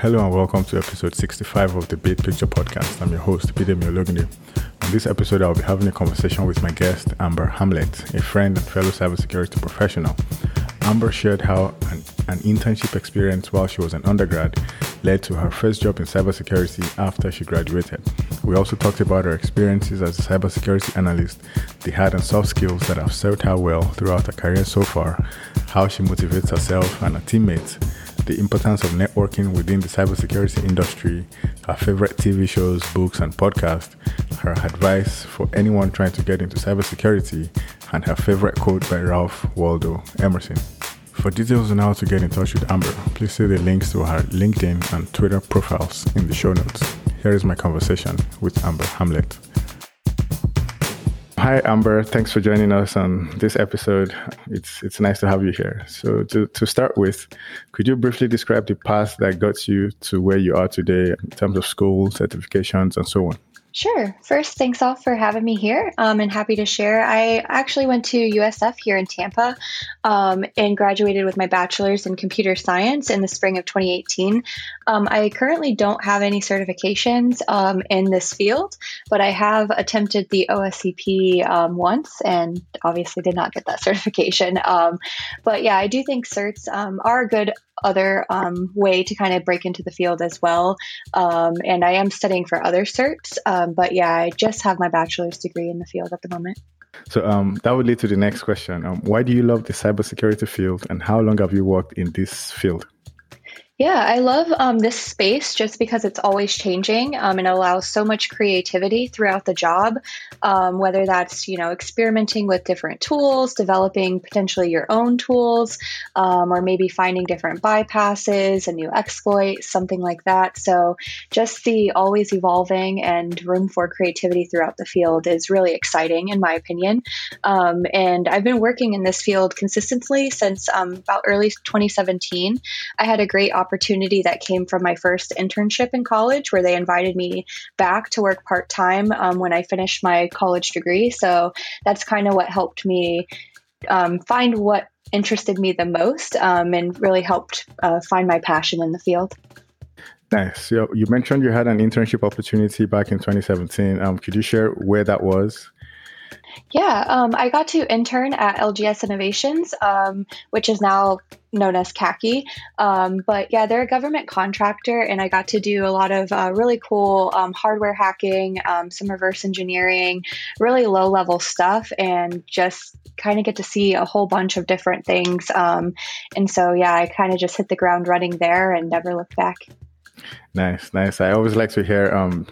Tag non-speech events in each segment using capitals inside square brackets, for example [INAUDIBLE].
Hello and welcome to episode 65 of the Bid Picture Podcast. I'm your host, Bidemi Ologunde. On this episode, I'll be having a conversation with my guest, Amber Hamlet, a friend and fellow cybersecurity professional. Amber shared how an, an internship experience while she was an undergrad led to her first job in cybersecurity after she graduated. We also talked about her experiences as a cybersecurity analyst, the hard and soft skills that have served her well throughout her career so far, how she motivates herself and her teammates, the importance of networking within the cybersecurity industry, her favorite TV shows, books, and podcasts, her advice for anyone trying to get into cybersecurity, and her favorite quote by Ralph Waldo Emerson. For details on how to get in touch with Amber, please see the links to her LinkedIn and Twitter profiles in the show notes. Here is my conversation with Amber Hamlet. Hi, Amber. Thanks for joining us on this episode. It's it's nice to have you here. So, to, to start with, could you briefly describe the path that got you to where you are today in terms of school, certifications, and so on? Sure. First, thanks all for having me here um, and happy to share. I actually went to USF here in Tampa um, and graduated with my bachelor's in computer science in the spring of 2018. Um, I currently don't have any certifications um, in this field, but I have attempted the OSCP um, once and obviously did not get that [LAUGHS] certification. Um, but yeah, I do think certs are a good other way to kind of break into the field as well. And I am studying for other certs, um, but yeah, I just have my bachelor's degree in the field at the moment. So um, that would lead to the next question. Um, why do you love the cybersecurity field, and how long have you worked in this field? Yeah, I love um, this space just because it's always changing um, and allows so much creativity throughout the job. Um, whether that's you know experimenting with different tools, developing potentially your own tools, um, or maybe finding different bypasses, a new exploit, something like that. So just the always evolving and room for creativity throughout the field is really exciting, in my opinion. Um, and I've been working in this field consistently since um, about early 2017. I had a great opportunity opportunity that came from my first internship in college, where they invited me back to work part time um, when I finished my college degree. So that's kind of what helped me um, find what interested me the most um, and really helped uh, find my passion in the field. Nice. So you mentioned you had an internship opportunity back in 2017. Um, could you share where that was? Yeah, um, I got to intern at LGS Innovations, um, which is now known as CACI. Um, but yeah, they're a government contractor, and I got to do a lot of uh, really cool um, hardware hacking, um, some reverse engineering, really low level stuff, and just kind of get to see a whole bunch of different things. Um, and so, yeah, I kind of just hit the ground running there and never looked back. Nice, nice. I always like to hear um,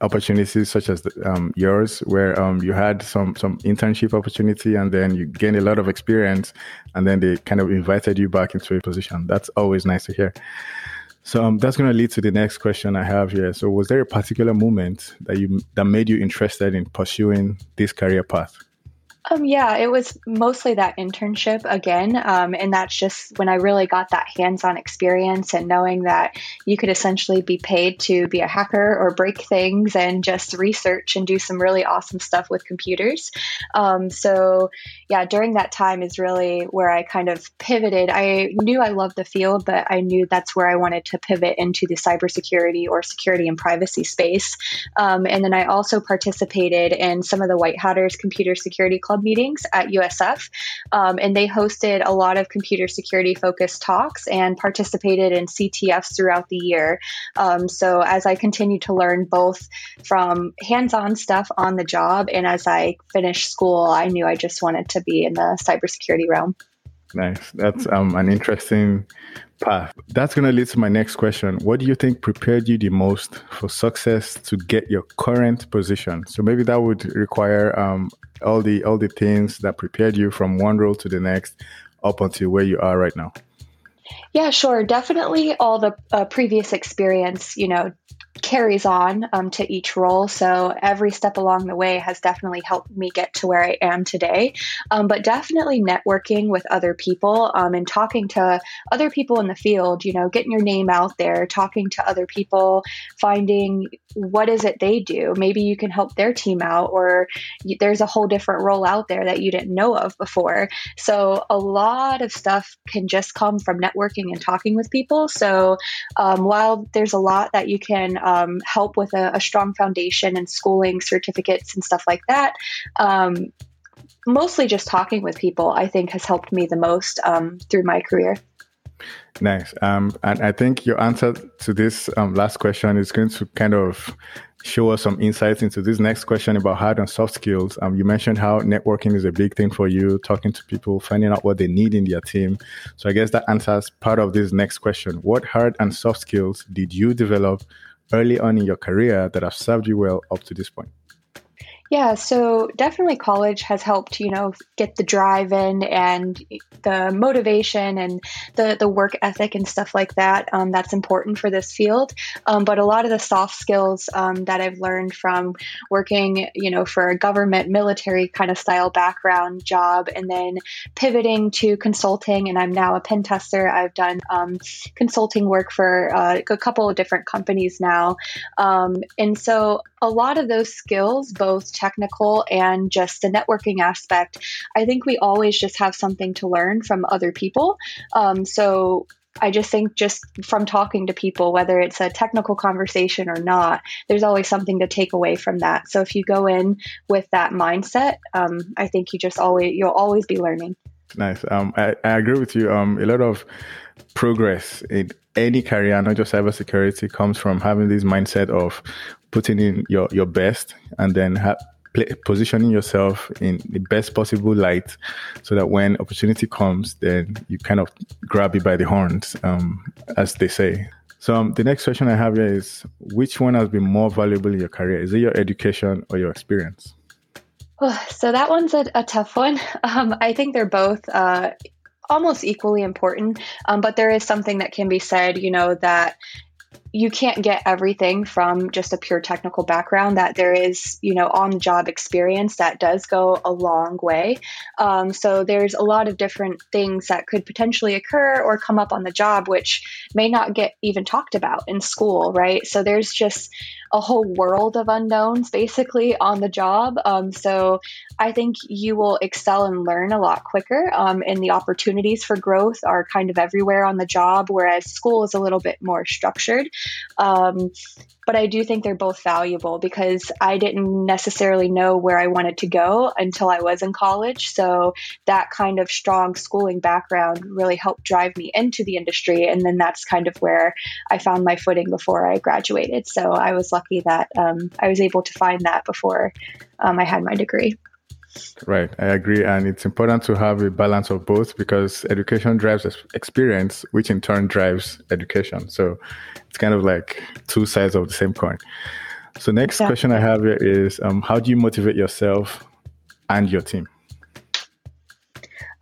opportunities such as the, um, yours, where um, you had some some internship opportunity, and then you gained a lot of experience, and then they kind of invited you back into a position. That's always nice to hear. So um, that's going to lead to the next question I have here. So, was there a particular moment that you that made you interested in pursuing this career path? Um, yeah, it was mostly that internship again. Um, and that's just when I really got that hands on experience and knowing that you could essentially be paid to be a hacker or break things and just research and do some really awesome stuff with computers. Um, so, yeah, during that time is really where I kind of pivoted. I knew I loved the field, but I knew that's where I wanted to pivot into the cybersecurity or security and privacy space. Um, and then I also participated in some of the White Hatters Computer Security Club Club meetings at USF, um, and they hosted a lot of computer security focused talks and participated in CTFs throughout the year. Um, so as I continued to learn both from hands on stuff on the job and as I finished school, I knew I just wanted to be in the cybersecurity realm. Nice. That's um, an interesting path. That's going to lead to my next question. What do you think prepared you the most for success to get your current position? So maybe that would require um, all the all the things that prepared you from one role to the next up until where you are right now. Yeah, sure. Definitely all the uh, previous experience, you know, carries on um, to each role. So every step along the way has definitely helped me get to where I am today. Um, but definitely networking with other people um, and talking to other people in the field, you know, getting your name out there, talking to other people, finding what is it they do. Maybe you can help their team out, or you, there's a whole different role out there that you didn't know of before. So a lot of stuff can just come from networking and talking with people. So um, while there's a lot that you can um, help with a, a, strong foundation and schooling certificates and stuff like that. Um, mostly just talking with people, I think, has helped me the most um, through my career. Nice. Um, and I think your answer to this um, last question is going to kind of show us some insights into this next question about hard and soft skills. Um, you mentioned how networking is a big thing for you, talking to people, finding out what they need in their team. So I guess that answers part of this next question. What hard and soft skills did you develop early on in your career that have served you well up to this point? Yeah, so definitely college has helped, you know, get the drive in and the motivation and the, the work ethic and stuff like that. Um, that's important for this field. Um, but a lot of the soft skills um, that I've learned from working, you know, for a government military kind of style background job and then pivoting to consulting. And I'm now a pen tester. I've done um, consulting work for uh, a couple of different companies now. Um, and so a lot of those skills, both technical and just the networking aspect, I think we always just have something to learn from other people. Um, so I just think just from talking to people, whether it's a technical conversation or not, there's always something to take away from that. So if you go in with that mindset, um, I think you just always you'll always be learning. Nice. Um, I, I agree with you. Um, a lot of progress in any career, not just cybersecurity, comes from having this mindset of putting in your, your best and then ha- play, positioning yourself in the best possible light so that when opportunity comes, then you kind of grab it by the horns, um, as they say. So um, the next question I have here is, which one has been more valuable in your career? Is it your education or your experience? so that one's a, a tough one. [LAUGHS] Um, I think they're both uh, almost equally important. Um, but there is something that can be said, you know, that you can't get everything from just a pure technical background that there is you know on the job experience that does go a long way um, so there's a lot of different things that could potentially occur or come up on the job which may not get even talked about in school right so there's just a whole world of unknowns basically on the job. Um, so I think you will excel and learn a lot quicker. Um, and the opportunities for growth are kind of everywhere on the job, whereas school is a little bit more structured. Um, but I do think they're both valuable because I didn't necessarily know where I wanted to go until I was in college. So that kind of strong schooling background really helped drive me into the industry. And then that's kind of where I found my footing before I graduated. So I was lucky that um, I was able to find that before um, I had my degree. Right, I agree. And it's important to have a balance of both because education drives experience, which in turn drives education. So it's kind of like two sides of the same coin. So, next exactly. question I have here is um, How do you motivate yourself and your team?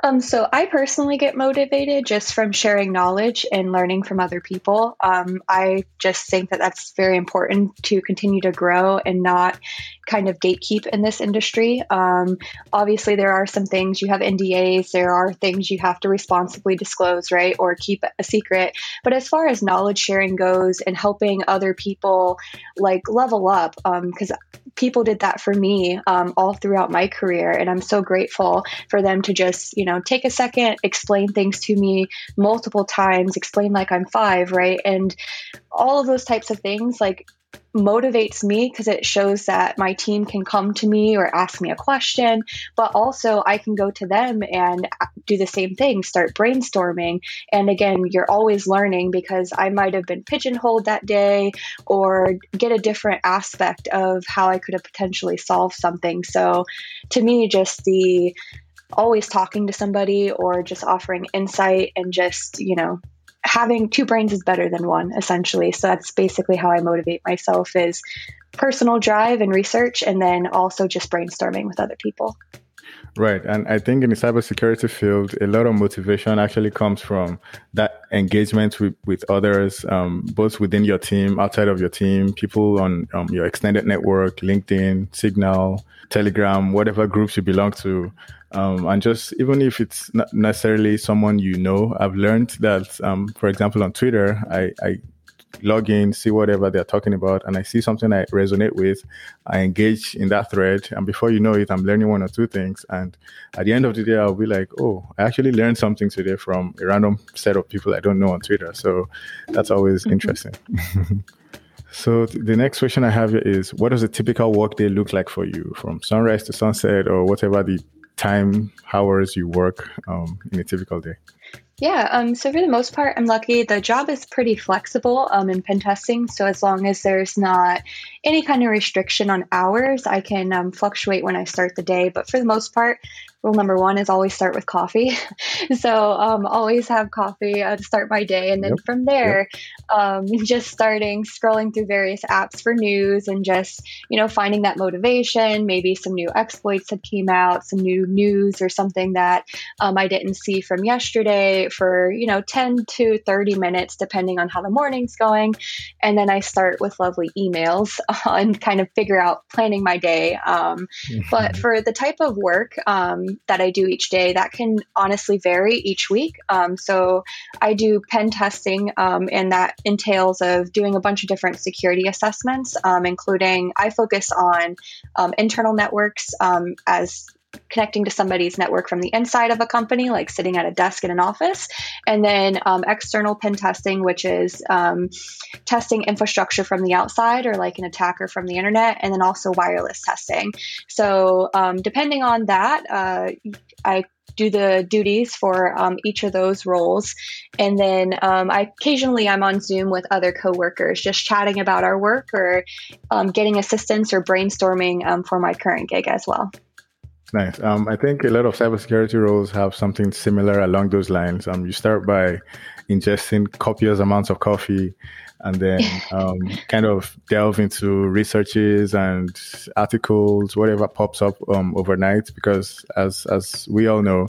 Um, so I personally get motivated just from sharing knowledge and learning from other people. Um, I just think that that's very important to continue to grow and not kind of gatekeep in this industry. Um, obviously, there are some things you have NDAs, there are things you have to responsibly disclose, right, or keep a secret. But as far as knowledge sharing goes and helping other people like level up, because um, people did that for me um, all throughout my career, and I'm so grateful for them to just you know take a second, explain things to me multiple times, explain like I'm five, right, and all of those types of things like motivates me because it shows that my team can come to me or ask me a question, but also I can go to them and uh, do the same thing, start brainstorming. And again, you're always learning because I might have been pigeonholed that day or get a different aspect of how I could have potentially solved something. So to me, just the always talking to somebody or just offering insight and just, you know, having two brains is better than one essentially. So that's basically how i motivate myself is personal drive and research and then also just brainstorming with other people Right. And I think in the cybersecurity field, a lot of motivation actually comes from that engagement with, with others, um, both within your team, outside of your team, people on um, your extended network, LinkedIn, Signal, Telegram, whatever groups you belong to. Um, and just even if it's not necessarily someone you know, I've learned that, um, for example, on Twitter, I, I log in, see whatever they're talking about, and I see something I resonate with, I engage in that thread, and before you know it, I'm learning one or two things. And at the end of the day, I'll be like, oh, I actually learned something today from a random set of people I don't know on Twitter. So that's always mm-hmm. interesting. [LAUGHS] so the next question I have is, what does a typical workday look like for you, from sunrise to sunset, or whatever the time hours you work um, in a typical day? Yeah, um, so for the most part, I'm lucky. The job is pretty flexible um, in pen testing. So as long as there's not any kind of restriction on hours, I can um, fluctuate when I start the day. But for the most part, rule number one is always start with coffee. [LAUGHS] so um, always have coffee uh, to start my day. And then yep. from there, yep. um, [LAUGHS] just starting scrolling through various apps for news and just, you know, finding that motivation, maybe some new exploits that came out, some new news or something that um, I didn't see from yesterday for, you know, 10 to 30 minutes, depending on how the morning's going. And then I start with lovely emails [LAUGHS] and kind of figure out planning my day. Um, but for the type of work, that I do each day. That can honestly vary each week. Um, so I do pen testing, um, and that entails of doing a bunch of different security assessments, um, including I focus on um, internal networks um, as connecting to somebody's network from the inside of a company, like sitting at a desk in an office, and then um, external pen testing, which is um, testing infrastructure from the outside or like an attacker from the internet, and then also wireless testing. So, um, depending on that, uh, I do the duties for um, each of those roles. And then um, i occasionally i'm on zoom with other coworkers just chatting about our work or um, getting assistance or brainstorming um, for my current gig as well Nice. Um, I think a lot of cybersecurity roles have something similar along those lines. Um, you start by ingesting copious amounts of coffee and then [LAUGHS] um, kind of delve into researches and articles, whatever pops up um, overnight. Because as as we all know,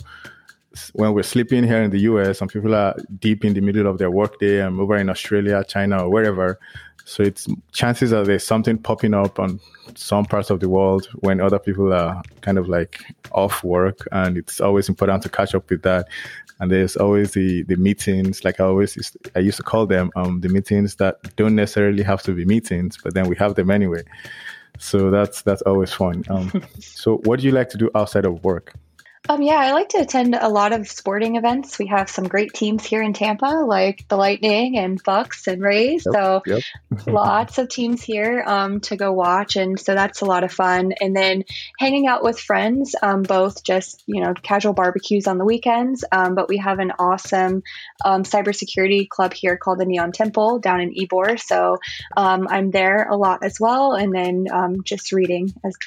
when we're sleeping here in the US, some people are deep in the middle of their workday and over in Australia, China, or wherever. So it's chances are there's something popping up on some parts of the world when other people are kind of like off work, and it's always important to catch up with that. And there's always the the meetings, like I always I used to call them um, the meetings that don't necessarily have to be meetings, but then we have them anyway. So that's that's always fun. Um, [LAUGHS] so what do you like to do outside of work? Um, yeah, I like to attend a lot of sporting events. We have some great teams here in Tampa, like the Lightning and Bucs and Rays. Yep, so yep. [LAUGHS] lots of teams here um, to go watch, and so that's a lot of fun. And then hanging out with friends, um, both just you know casual barbecues on the weekends. Um, but we have an awesome um, cybersecurity club here called the Neon Temple down in Ybor. So um, I'm there a lot as well, and then just reading as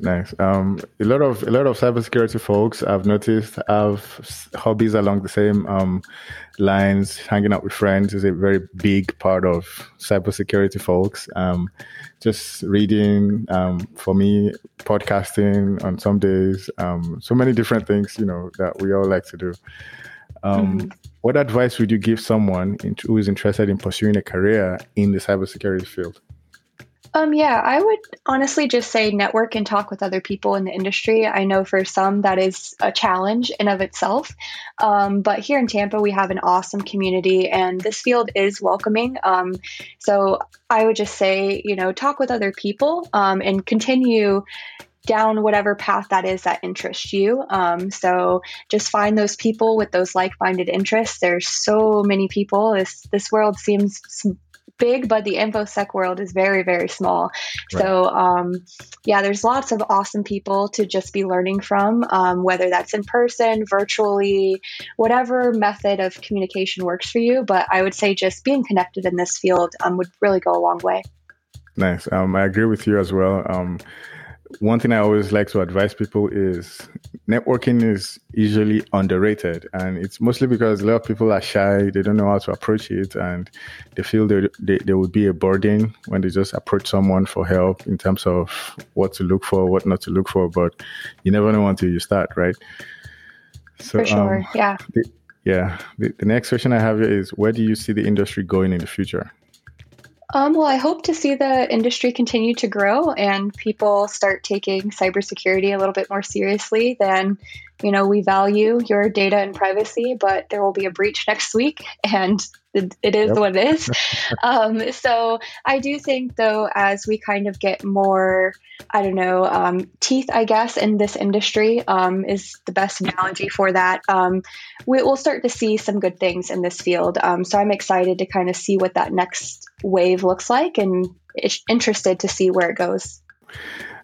Nice. Um, a lot of a lot of cybersecurity folks I've noticed have hobbies along the same um, lines. Hanging out with friends is a very big part of cybersecurity folks. Um, just reading um, for me, podcasting on some days. Um, so many different things, you know, that we all like to do. Um, mm-hmm. What advice would you give someone who is interested in pursuing a career in the cybersecurity field? Um, yeah, I would honestly just say network and talk with other people in the industry. I know for some that is a challenge in of itself, um, but here in Tampa we have an awesome community, and this field is welcoming. Um, so I would just say, you know, talk with other people um, and continue down whatever path that is that interests you. Um, so just find those people with those like-minded interests. There's so many people. This this world seems big, but the infosec world is very, very small. Right. So, um, yeah, there's lots of awesome people to just be learning from, um, whether that's in person, virtually, whatever method of communication works for you. But I would say just being connected in this field um, would really go a long way. Nice. Um, I agree with you as well. Um, one thing I always like to advise people is networking is usually underrated. And it's mostly because a lot of people are shy, they don't know how to approach it, and they feel they, they, they would be a burden when they just approach someone for help in terms of what to look for, what not to look for. But you never know until you start, right? So, for sure, um, yeah. The, yeah. The, the next question I have is where do you see the industry going in the future? Um, well, I hope to see the industry continue to grow and people start taking cybersecurity a little bit more seriously than, you know, we value your data and privacy, but there will be a breach next week and it, it is yep. what it is. [LAUGHS] um, so I do think, though, as we kind of get more, I don't know, um, teeth, I guess, in this industry um, is the best analogy for that. Um, we, will start to see some good things in this field. Um, so I'm excited to kind of see what that next wave looks like and interested to see where it goes.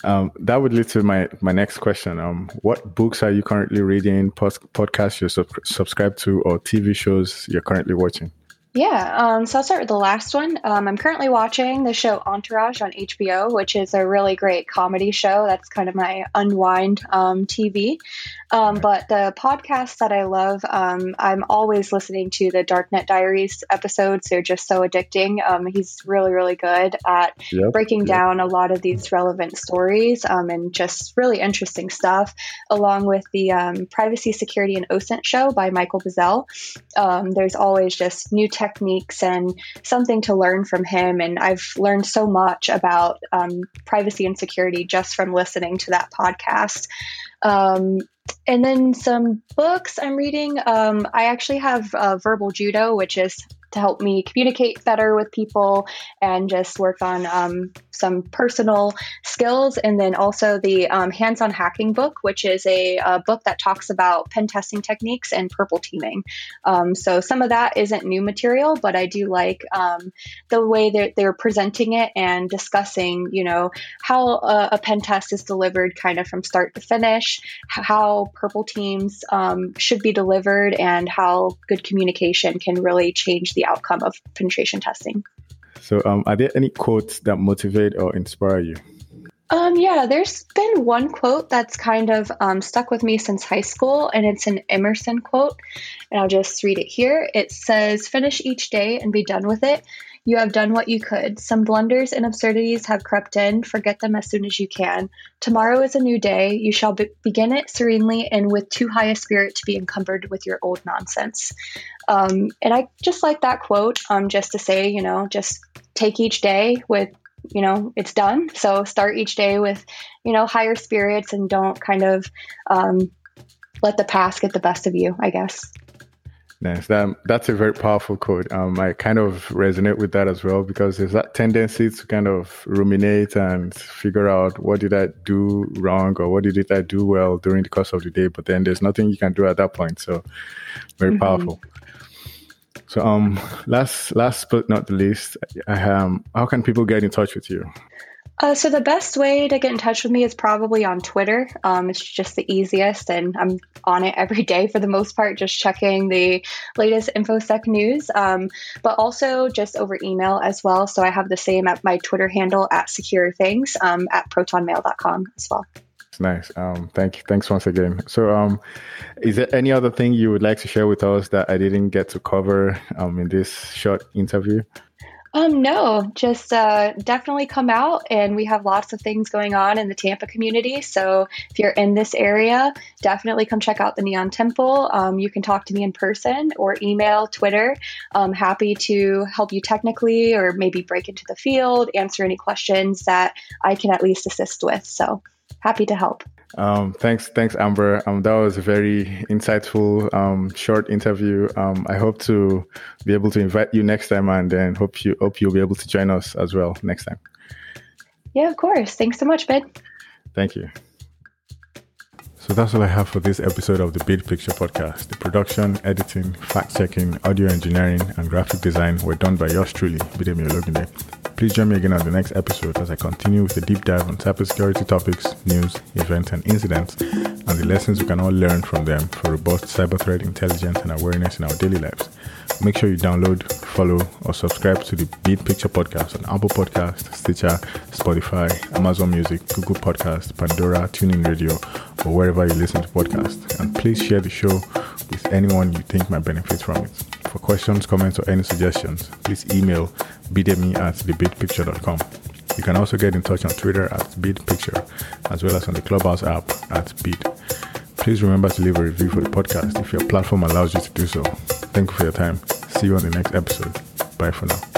Um, that would lead to my, my next question. Um, what books are you currently reading, post- podcasts you sub- subscribe to, or TV shows you're currently watching? Yeah, um, so I'll start with the last one. Um, I'm currently watching the show Entourage on HBO, which is a really great comedy show. That's kind of my unwind um, TV. Um, but the podcast that I love, um, I'm always listening to the Darknet Diaries episodes. They're just so addicting. Um, he's really, really good at yep, breaking yep. down a lot of these relevant stories and just really interesting stuff, along with the Privacy, Security, and OSINT show by Michael Bazzell. there's always just new tech techniques and something to learn from him. And I've learned so much about um, privacy and security just from listening to that podcast. Um, and then some books I'm reading. Um, I actually have uh, Verbal Judo, which is to help me communicate better with people and just work on um, some personal skills. And then also the um, Hands on Hacking book, which is a, a, book that talks about pen testing techniques and purple teaming. Um, so some of that isn't new material, but I do like um, the way that they're presenting it and discussing, you know, how a, a, pen test is delivered kind of from start to finish, how purple teams um, should be delivered, and how good communication can really change the outcome of penetration testing. So, um, are there any quotes that motivate or inspire you? Um, yeah, there's been one quote that's kind of um, stuck with me since high school, and it's an Emerson quote. And I'll just read it here. It says, Finish each day and be done with it. You have done what you could. Some blunders and absurdities have crept in. Forget them as soon as you can. Tomorrow is a new day. You shall be- begin it serenely and with too high a spirit to be encumbered with your old nonsense. Um, and I just like that quote um, just to say, you know, just take each day with you know it's done so start each day with you know higher spirits and don't kind of um, let the past get the best of you i guess Nice. That, that's a very powerful quote. Um, I kind of resonate with that as well because there's that tendency to kind of ruminate and figure out what did I do wrong or what did I do well during the course of the day. But then there's nothing you can do at that point. So very mm-hmm. powerful. So um, last last but not the least, um, how can people get in touch with you? Uh, so the best way to get in touch with me is probably on Twitter. Um, it's just the easiest, and I'm on it every day for the most part, just checking the latest InfoSec news, um, but also just over email as well. So I have the same at my Twitter handle at Secure Things um, at protonmail.com as well. Nice. Um, thank you. Thanks once again. So, um, is there any other thing you would like to share with us that I didn't get to cover um, in this short interview? Um, no, just uh, definitely come out, and we have lots of things going on in the Tampa community. So if you're in this area, definitely come check out the Neon Temple. Um, you can talk to me in person or email, Twitter. I'm happy to help you technically, or maybe break into the field, answer any questions that I can at least assist with. So happy to help. Um, thanks, thanks, Amber. Um, that was a very insightful, um, short interview. Um, I hope to be able to invite you next time, and then hope you hope you'll be able to join us as well next time. Yeah, of course. Thanks so much, Ben. Thank you. So that's all I have for this episode of the Bid Picture podcast. The production, editing, fact checking, audio engineering, and graphic design were done by yours truly, Bidemi Ologunde. Please join me again on the next episode as I continue with a deep dive on cybersecurity topics, news, events, and incidents, and the lessons we can all learn from them for robust cyber threat intelligence and awareness in our daily lives. Make sure you download, follow, or subscribe to the Bid Picture Podcast on Apple Podcast, Stitcher, Spotify, Amazon Music, Google Podcast, Pandora, TuneIn Radio, or wherever you listen to podcasts. And please share the show with anyone you think might benefit from it. For questions, comments, or any suggestions, please email bidemi at thebidpicture.com. You can also get in touch on Twitter at BidPicture, as well as on the Clubhouse app at bid. Please remember to leave a review for the podcast if your platform allows you to do so. Thank you for your time. See you on the next episode. Bye for now.